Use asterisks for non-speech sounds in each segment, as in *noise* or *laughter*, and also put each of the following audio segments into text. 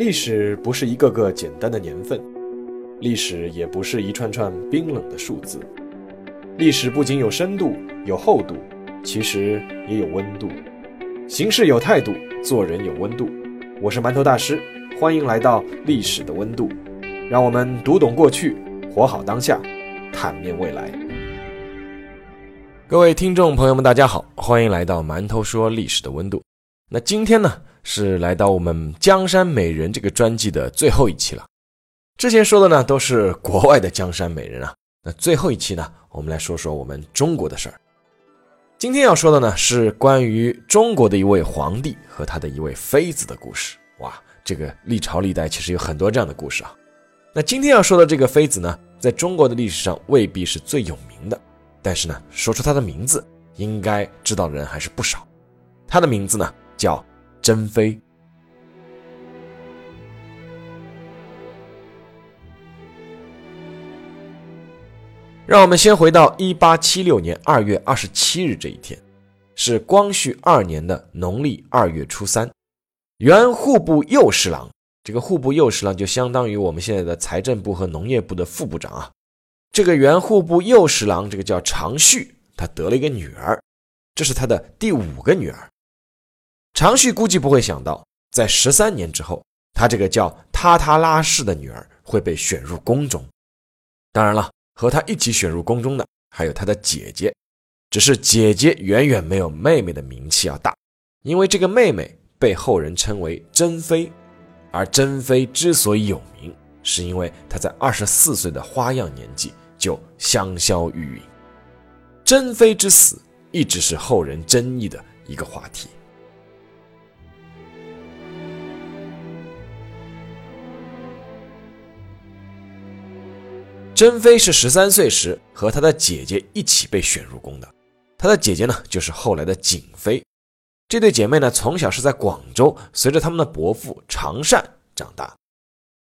历史不是一个个简单的年份，历史也不是一串串冰冷的数字。历史不仅有深度、有厚度，其实也有温度。行事有态度，做人有温度。我是馒头大师，欢迎来到历史的温度。让我们读懂过去，活好当下，坦面未来。各位听众朋友们，大家好，欢迎来到馒头说历史的温度。那今天呢，是来到我们《江山美人》这个专辑的最后一期了。之前说的呢，都是国外的江山美人啊。那最后一期呢，我们来说说我们中国的事儿。今天要说的呢，是关于中国的一位皇帝和他的一位妃子的故事。哇，这个历朝历代其实有很多这样的故事啊。那今天要说的这个妃子呢，在中国的历史上未必是最有名的，但是呢，说出她的名字，应该知道的人还是不少。她的名字呢？叫珍妃。让我们先回到一八七六年二月二十七日这一天，是光绪二年的农历二月初三。原户部右侍郎，这个户部右侍郎就相当于我们现在的财政部和农业部的副部长啊。这个原户部右侍郎，这个叫常旭，他得了一个女儿，这是他的第五个女儿。常旭估计不会想到，在十三年之后，他这个叫塔塔拉氏的女儿会被选入宫中。当然了，和他一起选入宫中的还有他的姐姐，只是姐姐远远没有妹妹的名气要大，因为这个妹妹被后人称为珍妃。而珍妃之所以有名，是因为她在二十四岁的花样年纪就香消玉殒。珍妃之死一直是后人争议的一个话题。珍妃是十三岁时和她的姐姐一起被选入宫的，她的姐姐呢就是后来的景妃。这对姐妹呢从小是在广州，随着他们的伯父常善长大。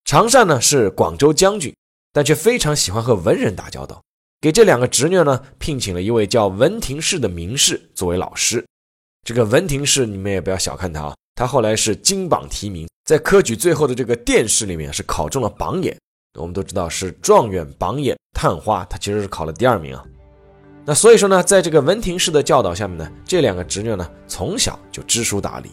常善呢是广州将军，但却非常喜欢和文人打交道，给这两个侄女呢聘请了一位叫文廷式的名士作为老师。这个文廷式你们也不要小看他啊，他后来是金榜题名，在科举最后的这个殿试里面是考中了榜眼。我们都知道是状元榜眼探花，他其实是考了第二名啊。那所以说呢，在这个文廷式的教导下面呢，这两个侄女呢从小就知书达理。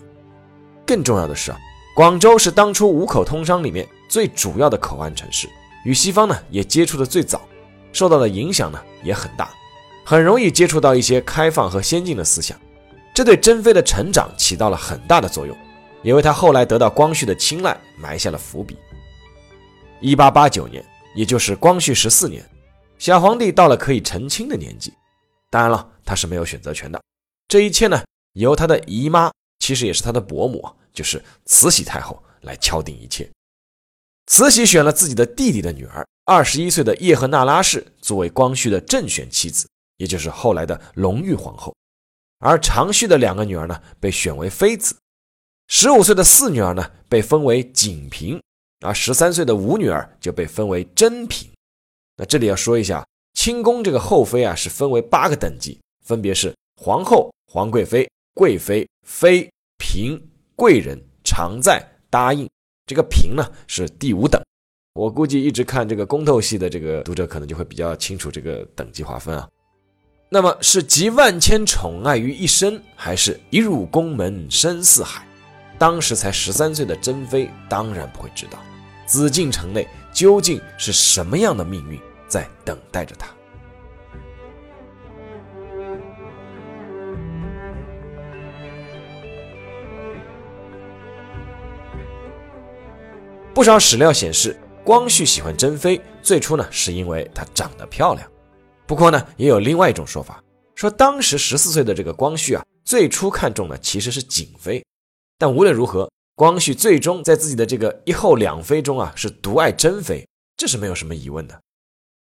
更重要的是啊，广州是当初五口通商里面最主要的口岸城市，与西方呢也接触的最早，受到的影响呢也很大，很容易接触到一些开放和先进的思想，这对珍妃的成长起到了很大的作用，也为她后来得到光绪的青睐埋下了伏笔。一八八九年，也就是光绪十四年，小皇帝到了可以成亲的年纪。当然了，他是没有选择权的。这一切呢，由他的姨妈，其实也是他的伯母，就是慈禧太后来敲定一切。慈禧选了自己的弟弟的女儿，二十一岁的叶赫那拉氏作为光绪的正选妻子，也就是后来的隆裕皇后。而长旭的两个女儿呢，被选为妃子。十五岁的四女儿呢，被封为景嫔。而十三岁的五女儿就被分为珍嫔。那这里要说一下，清宫这个后妃啊，是分为八个等级，分别是皇后、皇贵妃、贵妃、妃、嫔、贵人、常在、答应。这个嫔呢是第五等。我估计一直看这个宫斗戏的这个读者可能就会比较清楚这个等级划分啊。那么是集万千宠爱于一身，还是一入宫门深似海？当时才十三岁的珍妃当然不会知道。紫禁城内究竟是什么样的命运在等待着他？不少史料显示，光绪喜欢珍妃，最初呢是因为她长得漂亮。不过呢，也有另外一种说法，说当时十四岁的这个光绪啊，最初看中的其实是景妃。但无论如何。光绪最终在自己的这个一后两妃中啊，是独爱珍妃，这是没有什么疑问的。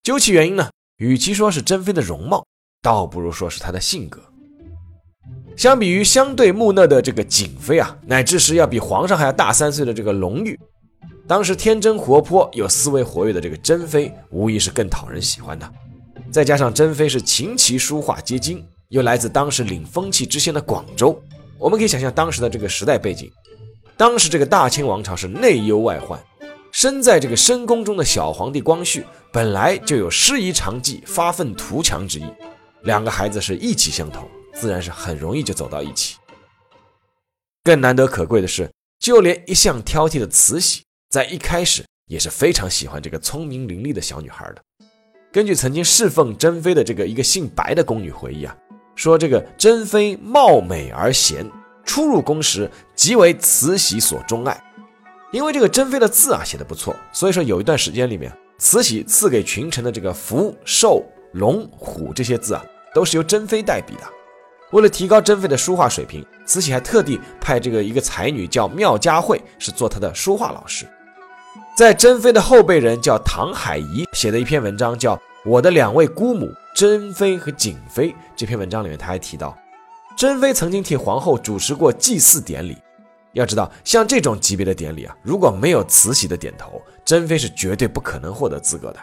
究其原因呢，与其说是珍妃的容貌，倒不如说是她的性格。相比于相对木讷的这个景妃啊，乃至是要比皇上还要大三岁的这个隆裕，当时天真活泼又思维活跃的这个珍妃，无疑是更讨人喜欢的。再加上珍妃是琴棋书画皆精，又来自当时领风气之先的广州，我们可以想象当时的这个时代背景。当时这个大清王朝是内忧外患，身在这个深宫中的小皇帝光绪本来就有师夷长技、发愤图强之意，两个孩子是意气相投，自然是很容易就走到一起。更难得可贵的是，就连一向挑剔的慈禧，在一开始也是非常喜欢这个聪明伶俐的小女孩的。根据曾经侍奉珍妃的这个一个姓白的宫女回忆啊，说这个珍妃貌美而贤。初入宫时，即为慈禧所钟爱。因为这个珍妃的字啊写的不错，所以说有一段时间里面，慈禧赐给群臣的这个福、寿、龙、虎这些字啊，都是由珍妃代笔的。为了提高珍妃的书画水平，慈禧还特地派这个一个才女叫妙佳慧，是做她的书画老师。在珍妃的后辈人叫唐海怡写的一篇文章，叫《我的两位姑母珍妃和景妃》这篇文章里面，他还提到。珍妃曾经替皇后主持过祭祀典礼，要知道，像这种级别的典礼啊，如果没有慈禧的点头，珍妃是绝对不可能获得资格的。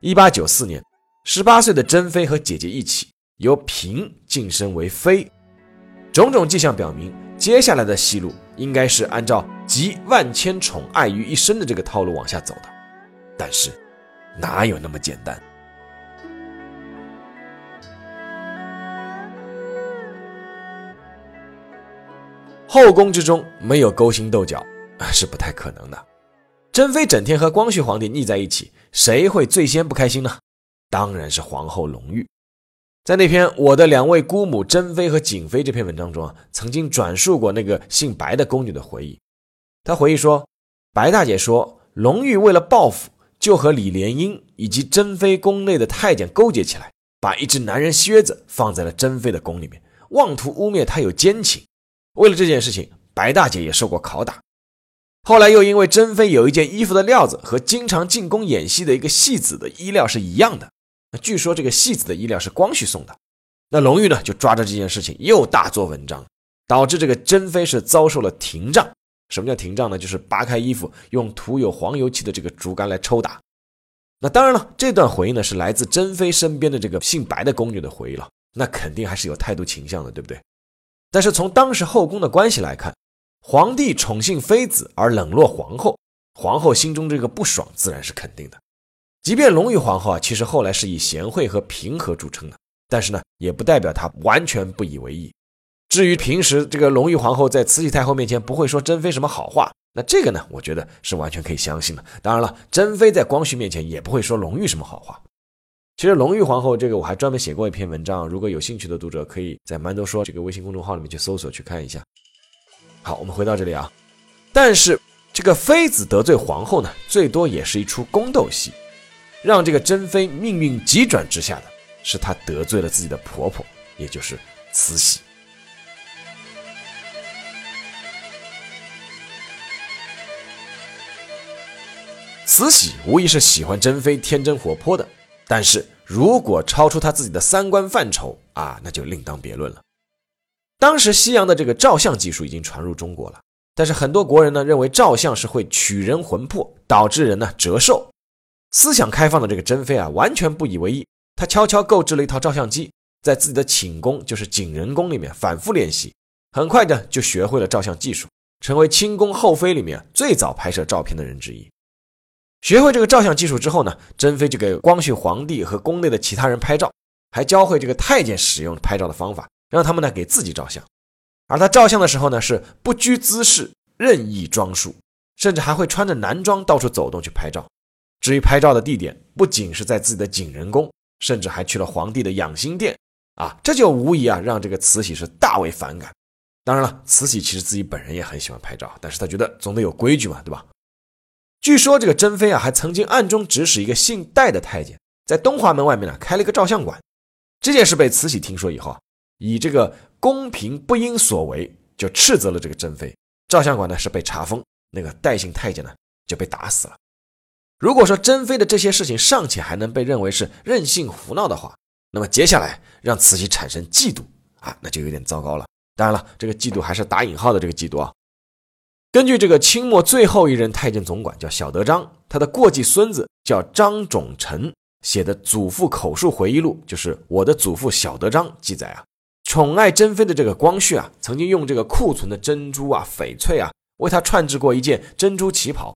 一八九四年，十八岁的珍妃和姐姐一起由嫔晋升为妃，种种迹象表明，接下来的戏路应该是按照集万千宠爱于一身的这个套路往下走的。但是，哪有那么简单？后宫之中没有勾心斗角 *laughs* 是不太可能的。珍妃整天和光绪皇帝腻在一起，谁会最先不开心呢？当然是皇后隆裕。在那篇《我的两位姑母珍妃和景妃》这篇文章中啊，曾经转述过那个姓白的宫女的回忆。她回忆说，白大姐说，隆裕为了报复，就和李莲英以及珍妃宫内的太监勾结起来，把一只男人靴子放在了珍妃的宫里面，妄图污蔑她有奸情。为了这件事情，白大姐也受过拷打。后来又因为珍妃有一件衣服的料子和经常进宫演戏的一个戏子的衣料是一样的，据说这个戏子的衣料是光绪送的。那隆裕呢就抓着这件事情又大做文章，导致这个珍妃是遭受了廷杖。什么叫廷杖呢？就是扒开衣服，用涂有黄油漆的这个竹竿来抽打。那当然了，这段回忆呢是来自珍妃身边的这个姓白的宫女的回忆了，那肯定还是有态度倾向的，对不对？但是从当时后宫的关系来看，皇帝宠幸妃子而冷落皇后，皇后心中这个不爽自然是肯定的。即便隆裕皇后啊，其实后来是以贤惠和平和著称的，但是呢，也不代表她完全不以为意。至于平时这个隆裕皇后在慈禧太后面前不会说珍妃什么好话，那这个呢，我觉得是完全可以相信的。当然了，珍妃在光绪面前也不会说隆裕什么好话。其实隆裕皇后这个我还专门写过一篇文章，如果有兴趣的读者可以在蛮多说这个微信公众号里面去搜索去看一下。好，我们回到这里啊，但是这个妃子得罪皇后呢，最多也是一出宫斗戏，让这个珍妃命运急转直下的是她得罪了自己的婆婆，也就是慈禧。慈禧无疑是喜欢珍妃天真活泼的。但是如果超出他自己的三观范畴啊，那就另当别论了。当时西洋的这个照相技术已经传入中国了，但是很多国人呢认为照相是会取人魂魄，导致人呢折寿。思想开放的这个珍妃啊，完全不以为意。她悄悄购置了一套照相机，在自己的寝宫，就是景仁宫里面反复练习，很快的就学会了照相技术，成为清宫后妃里面最早拍摄照片的人之一。学会这个照相技术之后呢，珍妃就给光绪皇帝和宫内的其他人拍照，还教会这个太监使用拍照的方法，让他们呢给自己照相。而他照相的时候呢，是不拘姿势，任意装束，甚至还会穿着男装到处走动去拍照。至于拍照的地点，不仅是在自己的景仁宫，甚至还去了皇帝的养心殿。啊，这就无疑啊让这个慈禧是大为反感。当然了，慈禧其实自己本人也很喜欢拍照，但是她觉得总得有规矩嘛，对吧？据说这个珍妃啊，还曾经暗中指使一个姓戴的太监，在东华门外面呢开了一个照相馆。这件事被慈禧听说以后啊，以这个宫嫔不应所为，就斥责了这个珍妃。照相馆呢是被查封，那个戴姓太监呢就被打死了。如果说珍妃的这些事情尚且还能被认为是任性胡闹的话，那么接下来让慈禧产生嫉妒啊，那就有点糟糕了。当然了，这个嫉妒还是打引号的这个嫉妒啊。根据这个清末最后一任太监总管叫小德张，他的过继孙子叫张种臣写的祖父口述回忆录，就是我的祖父小德张记载啊，宠爱珍妃的这个光绪啊，曾经用这个库存的珍珠啊、翡翠啊，为她串制过一件珍珠旗袍。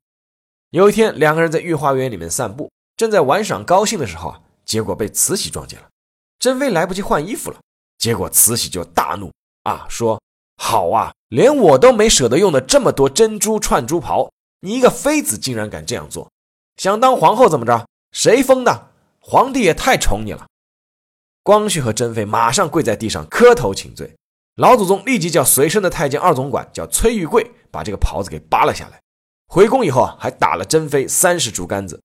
有一天，两个人在御花园里面散步，正在玩耍高兴的时候啊，结果被慈禧撞见了。珍妃来不及换衣服了，结果慈禧就大怒啊，说：“好啊，连我都没舍得用的这么多珍珠串珠袍，你一个妃子竟然敢这样做，想当皇后怎么着？谁封的？皇帝也太宠你了。”光绪和珍妃马上跪在地上磕头请罪，老祖宗立即叫随身的太监二总管叫崔玉贵把这个袍子给扒了下来。回宫以后啊，还打了珍妃三十竹竿子。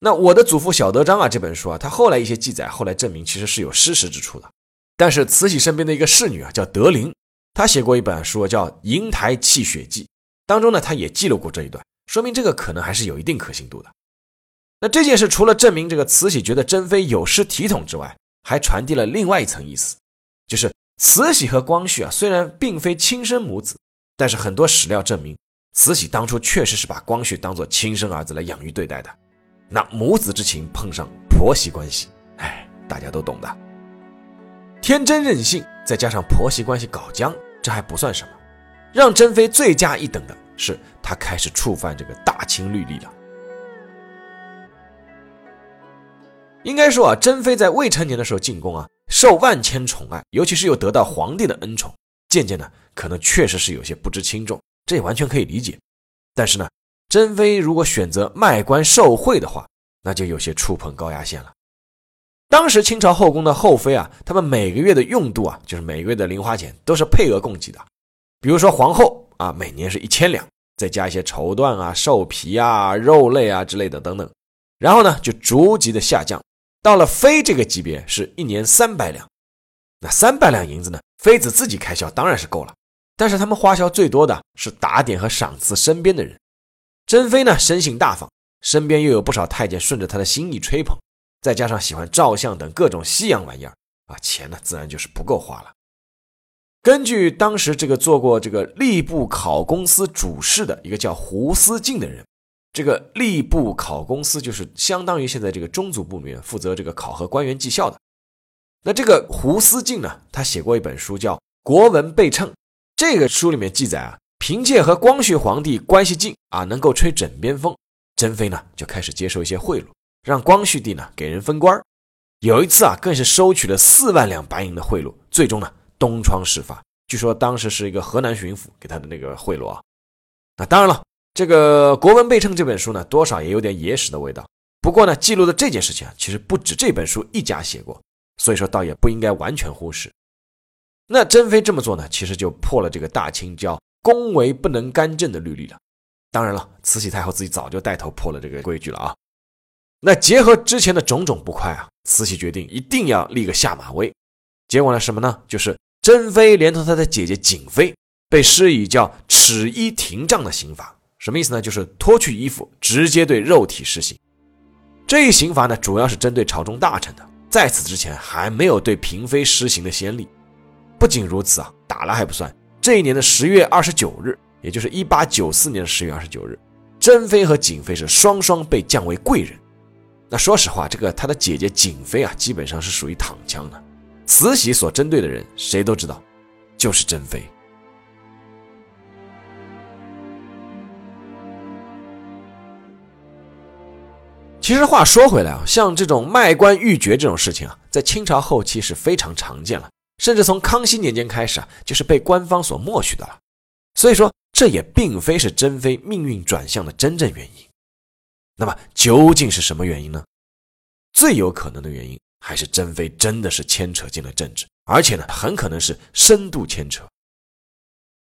那我的祖父小德章啊，这本书啊，他后来一些记载，后来证明其实是有失实之处的。但是慈禧身边的一个侍女啊，叫德龄，他写过一本书叫《瀛台泣血记》，当中呢，他也记录过这一段，说明这个可能还是有一定可信度的。那这件事除了证明这个慈禧觉得珍妃有失体统之外，还传递了另外一层意思，就是慈禧和光绪啊，虽然并非亲生母子，但是很多史料证明，慈禧当初确实是把光绪当做亲生儿子来养育对待的。那母子之情碰上婆媳关系，哎，大家都懂的。天真任性，再加上婆媳关系搞僵，这还不算什么，让珍妃罪加一等的是，她开始触犯这个大清律例了。应该说啊，珍妃在未成年的时候进宫啊，受万千宠爱，尤其是又得到皇帝的恩宠，渐渐的可能确实是有些不知轻重，这也完全可以理解。但是呢，珍妃如果选择卖官受贿的话，那就有些触碰高压线了。当时清朝后宫的后妃啊，他们每个月的用度啊，就是每个月的零花钱都是配额供给的。比如说皇后啊，每年是一千两，再加一些绸缎啊、兽皮啊、肉类啊之类的等等，然后呢就逐级的下降。到了妃这个级别，是一年三百两。那三百两银子呢？妃子自己开销当然是够了，但是他们花销最多的是打点和赏赐身边的人。珍妃呢，生性大方，身边又有不少太监顺着她的心意吹捧，再加上喜欢照相等各种西洋玩意儿啊，钱呢自然就是不够花了。根据当时这个做过这个吏部考公司主事的一个叫胡思敬的人。这个吏部考公司就是相当于现在这个中组部门负责这个考核官员绩效的。那这个胡思敬呢，他写过一本书叫《国文备称》，这个书里面记载啊，凭借和光绪皇帝关系近啊，能够吹枕边风，珍妃呢就开始接受一些贿赂，让光绪帝呢给人封官有一次啊，更是收取了四万两白银的贿赂，最终呢东窗事发。据说当时是一个河南巡抚给他的那个贿赂啊。那当然了。这个《国文备称》这本书呢，多少也有点野史的味道。不过呢，记录的这件事情啊，其实不止这本书一家写过，所以说倒也不应该完全忽视。那珍妃这么做呢，其实就破了这个大清叫“宫闱不能干政”的律例了。当然了，慈禧太后自己早就带头破了这个规矩了啊。那结合之前的种种不快啊，慈禧决定一定要立个下马威。结果呢，什么呢？就是珍妃连同她的姐姐瑾妃被施以叫耻衣廷杖的刑罚。什么意思呢？就是脱去衣服，直接对肉体施行。这一刑罚呢，主要是针对朝中大臣的，在此之前还没有对嫔妃施行的先例。不仅如此啊，打了还不算。这一年的十月二十九日，也就是一八九四年的十月二十九日，珍妃和瑾妃是双双被降为贵人。那说实话，这个他的姐姐瑾妃啊，基本上是属于躺枪的。慈禧所针对的人，谁都知道，就是珍妃。其实话说回来啊，像这种卖官鬻爵这种事情啊，在清朝后期是非常常见了，甚至从康熙年间开始啊，就是被官方所默许的了。所以说，这也并非是珍妃命运转向的真正原因。那么，究竟是什么原因呢？最有可能的原因还是珍妃真的是牵扯进了政治，而且呢，很可能是深度牵扯。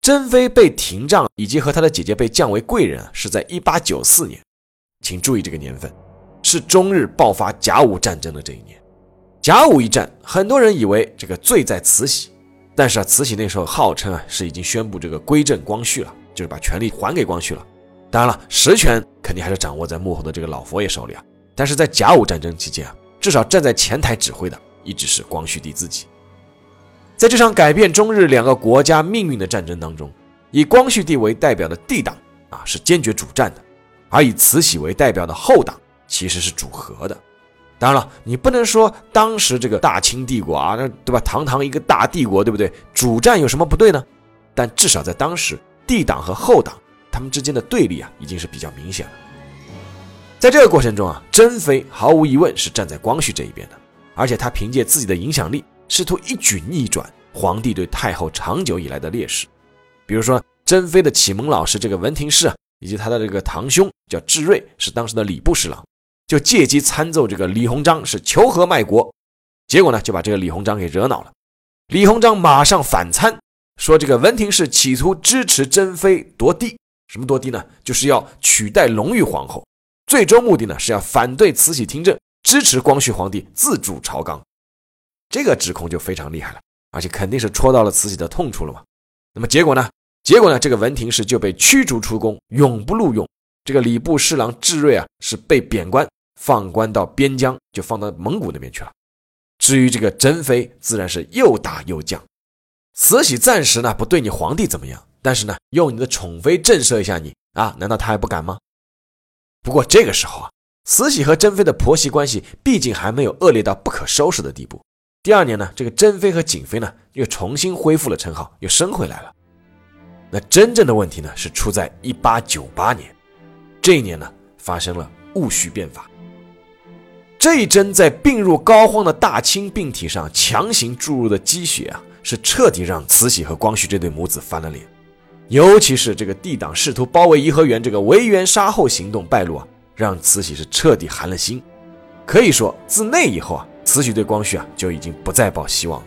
珍妃被廷杖，以及和她的姐姐被降为贵人，是在一八九四年，请注意这个年份。是中日爆发甲午战争的这一年，甲午一战，很多人以为这个罪在慈禧，但是啊，慈禧那时候号称啊是已经宣布这个归正光绪了，就是把权力还给光绪了。当然了，实权肯定还是掌握在幕后的这个老佛爷手里啊。但是在甲午战争期间啊，至少站在前台指挥的一直是光绪帝自己。在这场改变中日两个国家命运的战争当中，以光绪帝为代表的帝党啊是坚决主战的，而以慈禧为代表的后党。其实是主和的，当然了，你不能说当时这个大清帝国啊，那对吧？堂堂一个大帝国，对不对？主战有什么不对呢？但至少在当时，帝党和后党他们之间的对立啊，已经是比较明显了。在这个过程中啊，珍妃毫无疑问是站在光绪这一边的，而且他凭借自己的影响力，试图一举逆转皇帝对太后长久以来的劣势。比如说，珍妃的启蒙老师这个文廷式啊，以及他的这个堂兄叫智瑞，是当时的礼部侍郎，就借机参奏这个李鸿章是求和卖国，结果呢，就把这个李鸿章给惹恼了。李鸿章马上反参，说这个文廷式企图支持珍妃夺帝，什么夺帝呢？就是要取代隆裕皇后，最终目的呢是要反对慈禧听政，支持光绪皇帝自主朝纲。这个指控就非常厉害了，而且肯定是戳到了慈禧的痛处了嘛。那么结果呢？结果呢？这个文廷式就被驱逐出宫，永不录用。这个礼部侍郎智瑞啊，是被贬官，放官到边疆，就放到蒙古那边去了。至于这个珍妃，自然是又打又降。慈禧暂时呢不对你皇帝怎么样，但是呢，用你的宠妃震慑一下你啊，难道他还不敢吗？不过这个时候啊，慈禧和珍妃的婆媳关系毕竟还没有恶劣到不可收拾的地步。第二年呢，这个珍妃和景妃呢又重新恢复了称号，又升回来了。那真正的问题呢是出在一八九八年，这一年呢发生了戊戌变法。这一针在病入膏肓的大清病体上强行注入的鸡血啊，是彻底让慈禧和光绪这对母子翻了脸。尤其是这个帝党试图包围颐和园这个围园杀后行动败露啊，让慈禧是彻底寒了心。可以说，自那以后啊。慈禧对光绪啊就已经不再抱希望了，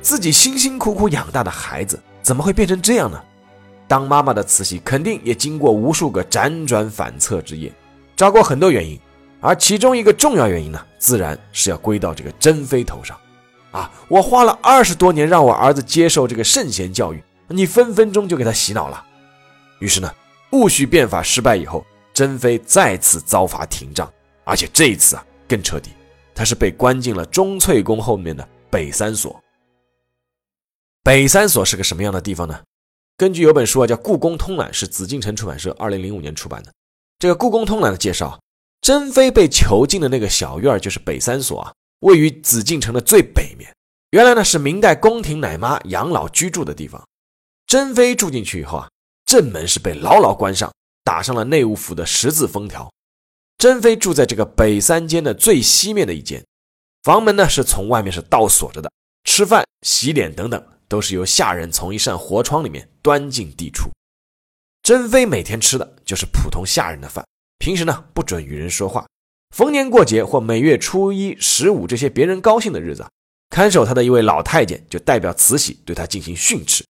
自己辛辛苦苦养大的孩子怎么会变成这样呢？当妈妈的慈禧肯定也经过无数个辗转反侧之夜，找过很多原因，而其中一个重要原因呢，自然是要归到这个珍妃头上。啊，我花了二十多年让我儿子接受这个圣贤教育，你分分钟就给他洗脑了。于是呢，戊戌变法失败以后，珍妃再次遭罚廷杖，而且这一次啊更彻底。她是被关进了钟粹宫后面的北三所。北三所是个什么样的地方呢？根据有本书啊，叫《故宫通览》，是紫禁城出版社二零零五年出版的。这个《故宫通览》的介绍，珍妃被囚禁的那个小院就是北三所啊，位于紫禁城的最北面。原来呢是明代宫廷奶妈养老居住的地方。珍妃住进去以后啊，正门是被牢牢关上，打上了内务府的十字封条。珍妃住在这个北三间的最西面的一间，房门呢是从外面是倒锁着的，吃饭、洗脸等等都是由下人从一扇活窗里面端进递出。珍妃每天吃的就是普通下人的饭，平时呢不准与人说话。逢年过节或每月初一、十五这些别人高兴的日子，看守她的一位老太监就代表慈禧对她进行训斥。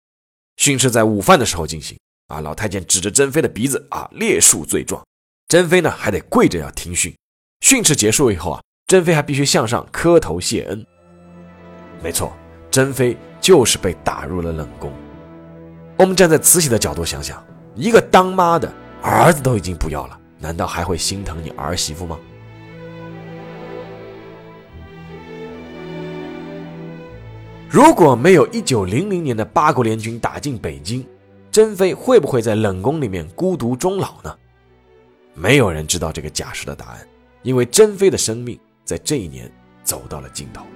训斥在午饭的时候进行，啊，老太监指着珍妃的鼻子啊，列数罪状。珍妃呢还得跪着要听训，训斥结束以后啊，珍妃还必须向上磕头谢恩。没错，珍妃就是被打入了冷宫。我们站在慈禧的角度想想，一个当妈的儿子都已经不要了，难道还会心疼你儿媳妇吗？如果没有一九零零年的八国联军打进北京，珍妃会不会在冷宫里面孤独终老呢？没有人知道这个假设的答案，因为珍妃的生命在这一年走到了尽头。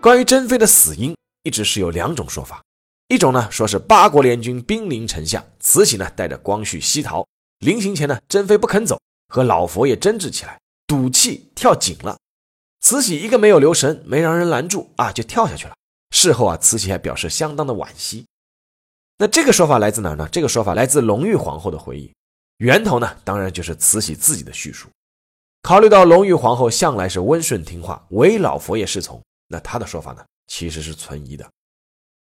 关于珍妃的死因，一直是有两种说法，一种呢说是八国联军兵临城下，慈禧呢带着光绪西逃，临行前呢珍妃不肯走，和老佛爷争执起来，赌气跳井了，慈禧一个没有留神，没让人拦住啊，就跳下去了。事后啊，慈禧还表示相当的惋惜。那这个说法来自哪儿呢？这个说法来自隆裕皇后的回忆。源头呢，当然就是慈禧自己的叙述。考虑到隆裕皇后向来是温顺听话，唯老佛爷是从，那她的说法呢，其实是存疑的。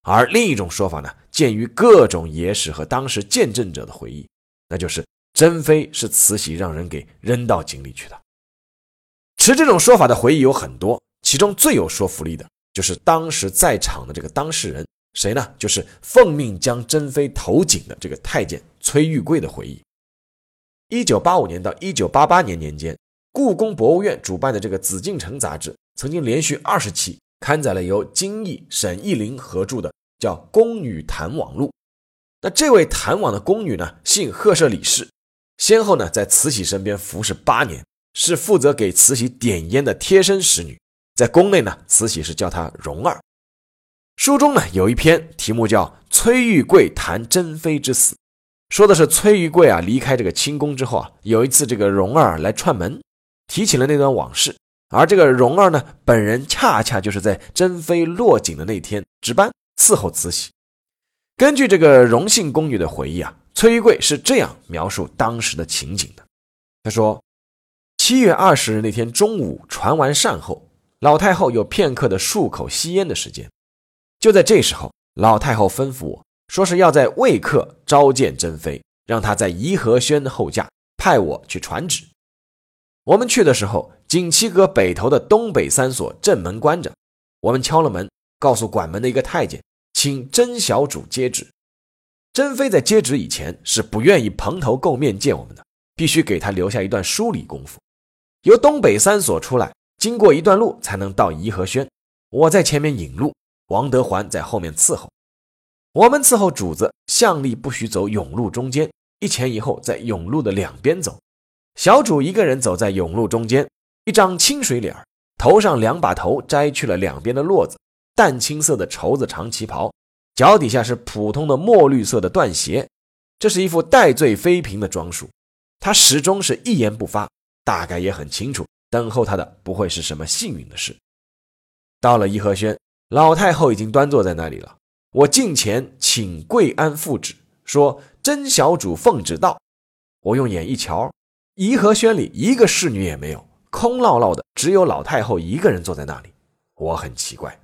而另一种说法呢，鉴于各种野史和当时见证者的回忆，那就是珍妃是慈禧让人给扔到井里去的。持这种说法的回忆有很多，其中最有说服力的就是当时在场的这个当事人，谁呢？就是奉命将珍妃投井的这个太监崔玉贵的回忆。一九八五年到一九八八年年间，故宫博物院主办的这个《紫禁城》杂志，曾经连续二十期刊载了由金逸、沈义林合著的叫《宫女谈网录》。那这位谈网的宫女呢，姓赫舍里氏，先后呢在慈禧身边服侍八年，是负责给慈禧点烟的贴身使女，在宫内呢，慈禧是叫她蓉儿。书中呢有一篇题目叫《崔玉贵谈珍妃之死》，说的是崔玉贵啊离开这个清宫之后啊，有一次这个蓉儿来串门，提起了那段往事。而这个蓉儿呢，本人恰恰就是在珍妃落井的那天值班伺候慈禧。根据这个荣姓宫女的回忆啊，崔玉贵是这样描述当时的情景的。他说：“七月二十日那天中午传完膳后，老太后有片刻的漱口吸烟的时间。就在这时候，老太后吩咐我说是要在未刻召见珍妃，让她在颐和轩候驾，派我去传旨。我们去的时候。”锦旗阁北头的东北三所正门关着，我们敲了门，告诉管门的一个太监，请甄小主接旨。珍妃在接旨以前是不愿意蓬头垢面见我们的，必须给她留下一段梳理功夫。由东北三所出来，经过一段路才能到颐和轩。我在前面引路，王德环在后面伺候。我们伺候主子，向力不许走甬路中间，一前一后在甬路的两边走。小主一个人走在甬路中间。一张清水脸头上两把头摘去了两边的络子，淡青色的绸子长旗袍，脚底下是普通的墨绿色的缎鞋，这是一副戴罪妃嫔的装束。他始终是一言不发，大概也很清楚，等候他的不会是什么幸运的事。到了颐和轩，老太后已经端坐在那里了。我近前请跪安复旨，说：“甄小主奉旨到。”我用眼一瞧，颐和轩里一个侍女也没有。空落落的，只有老太后一个人坐在那里。我很奇怪。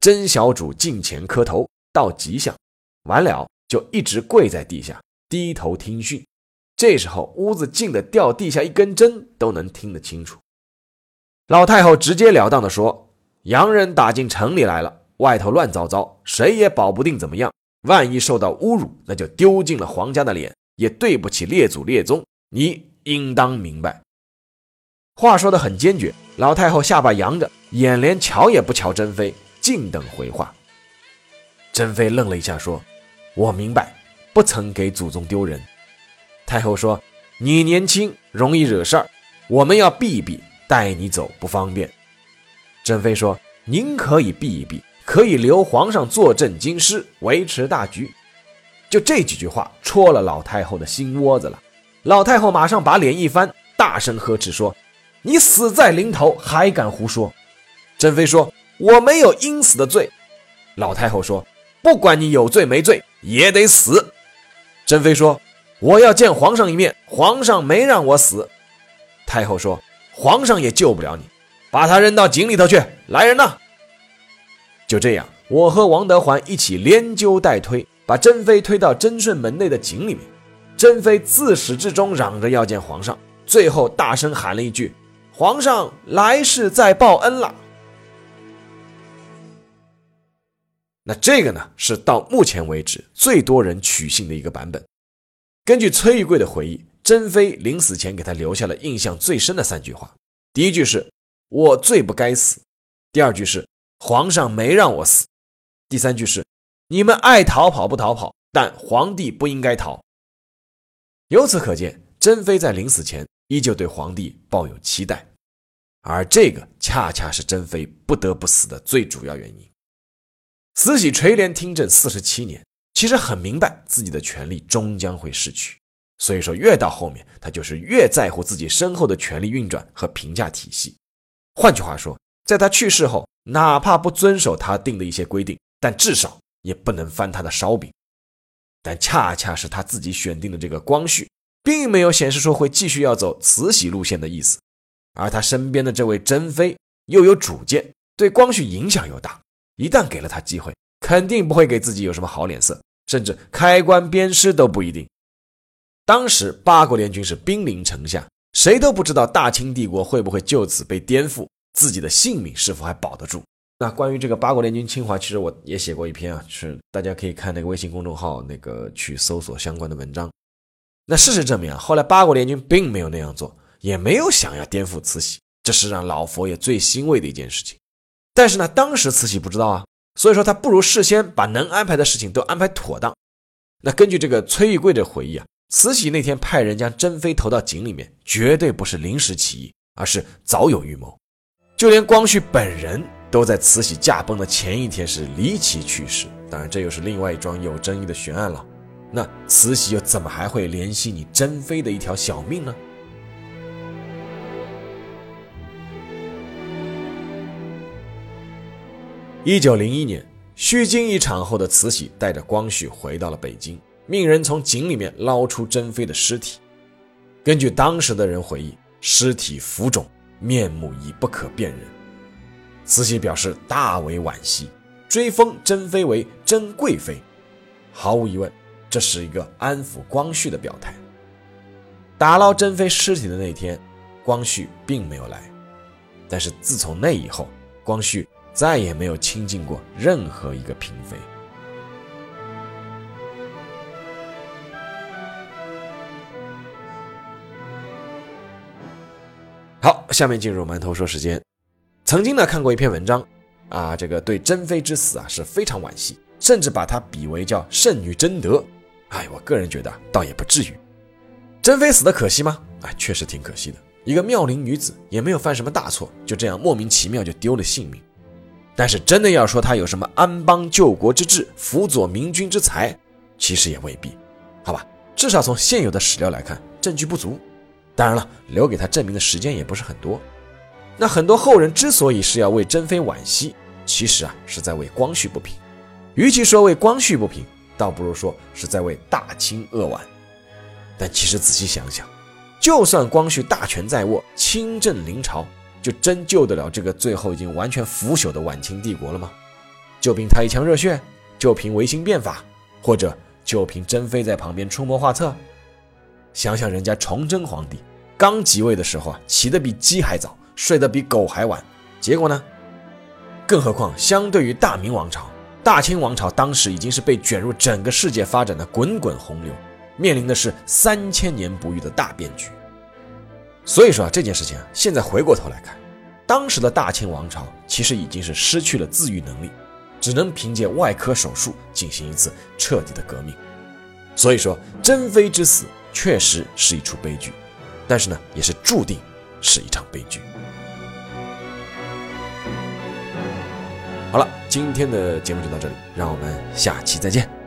甄小主近前磕头道吉祥，完了就一直跪在地下低头听训。这时候屋子静的掉地下一根针都能听得清楚。老太后直截了当的说：“洋人打进城里来了，外头乱糟糟，谁也保不定怎么样。万一受到侮辱，那就丢尽了皇家的脸，也对不起列祖列宗。你应当明白。”话说的很坚决，老太后下巴扬着，眼连瞧也不瞧珍妃，静等回话。珍妃愣了一下，说：“我明白，不曾给祖宗丢人。”太后说：“你年轻，容易惹事儿，我们要避一避，带你走不方便。”珍妃说：“您可以避一避，可以留皇上坐镇京师，维持大局。”就这几句话戳了老太后的心窝子了。老太后马上把脸一翻，大声呵斥说。你死在临头还敢胡说？珍妃说：“我没有应死的罪。”老太后说：“不管你有罪没罪，也得死。”珍妃说：“我要见皇上一面，皇上没让我死。”太后说：“皇上也救不了你，把他扔到井里头去。”来人呐！就这样，我和王德环一起连揪带推，把珍妃推到贞顺门内的井里面。珍妃自始至终嚷着要见皇上，最后大声喊了一句。皇上来世再报恩了。那这个呢，是到目前为止最多人取信的一个版本。根据崔玉贵的回忆，珍妃临死前给他留下了印象最深的三句话：第一句是“我最不该死”，第二句是“皇上没让我死”，第三句是“你们爱逃跑不逃跑，但皇帝不应该逃”。由此可见，珍妃在临死前。依旧对皇帝抱有期待，而这个恰恰是珍妃不得不死的最主要原因。慈禧垂帘听政四十七年，其实很明白自己的权力终将会逝去，所以说越到后面，他就是越在乎自己身后的权力运转和评价体系。换句话说，在他去世后，哪怕不遵守他定的一些规定，但至少也不能翻他的烧饼。但恰恰是他自己选定的这个光绪。并没有显示出会继续要走慈禧路线的意思，而他身边的这位珍妃又有主见，对光绪影响又大，一旦给了他机会，肯定不会给自己有什么好脸色，甚至开棺鞭尸都不一定。当时八国联军是兵临城下，谁都不知道大清帝国会不会就此被颠覆，自己的性命是否还保得住。那关于这个八国联军侵华，其实我也写过一篇啊，是大家可以看那个微信公众号那个去搜索相关的文章。那事实证明啊，后来八国联军并没有那样做，也没有想要颠覆慈禧，这是让老佛爷最欣慰的一件事情。但是呢，当时慈禧不知道啊，所以说他不如事先把能安排的事情都安排妥当。那根据这个崔玉贵的回忆啊，慈禧那天派人将珍妃投到井里面，绝对不是临时起意，而是早有预谋。就连光绪本人都在慈禧驾崩的前一天是离奇去世，当然这又是另外一桩有争议的悬案了。那慈禧又怎么还会怜惜你珍妃的一条小命呢？一九零一年，虚惊一场后的慈禧带着光绪回到了北京。命人从井里面捞出珍妃的尸体。根据当时的人回忆，尸体浮肿，面目已不可辨认。慈禧表示大为惋惜，追封珍妃为珍贵妃。毫无疑问，这是一个安抚光绪的表态。打捞珍妃尸体的那天，光绪并没有来。但是自从那以后，光绪再也没有亲近过任何一个嫔妃。好，下面进入馒头说时间。曾经呢看过一篇文章，啊，这个对珍妃之死啊是非常惋惜，甚至把她比为叫圣女贞德。哎，我个人觉得倒也不至于。珍妃死的可惜吗？哎，确实挺可惜的。一个妙龄女子也没有犯什么大错，就这样莫名其妙就丢了性命。但是真的要说他有什么安邦救国之志、辅佐明君之才，其实也未必。好吧，至少从现有的史料来看，证据不足。当然了，留给他证明的时间也不是很多。那很多后人之所以是要为珍妃惋惜，其实啊是在为光绪不平。与其说为光绪不平，倒不如说是在为大清扼腕。但其实仔细想想，就算光绪大权在握，亲政临朝，就真救得了这个最后已经完全腐朽的晚清帝国了吗？就凭他一腔热血，就凭维新变法，或者就凭珍妃在旁边出谋划策？想想人家崇祯皇帝刚即位的时候啊，起得比鸡还早，睡得比狗还晚，结果呢？更何况相对于大明王朝，大清王朝当时已经是被卷入整个世界发展的滚滚洪流，面临的是三千年不遇的大变局。所以说啊，这件事情啊，现在回过头来看，当时的大清王朝其实已经是失去了自愈能力，只能凭借外科手术进行一次彻底的革命。所以说，珍妃之死。确实是一出悲剧，但是呢，也是注定是一场悲剧。好了，今天的节目就到这里，让我们下期再见。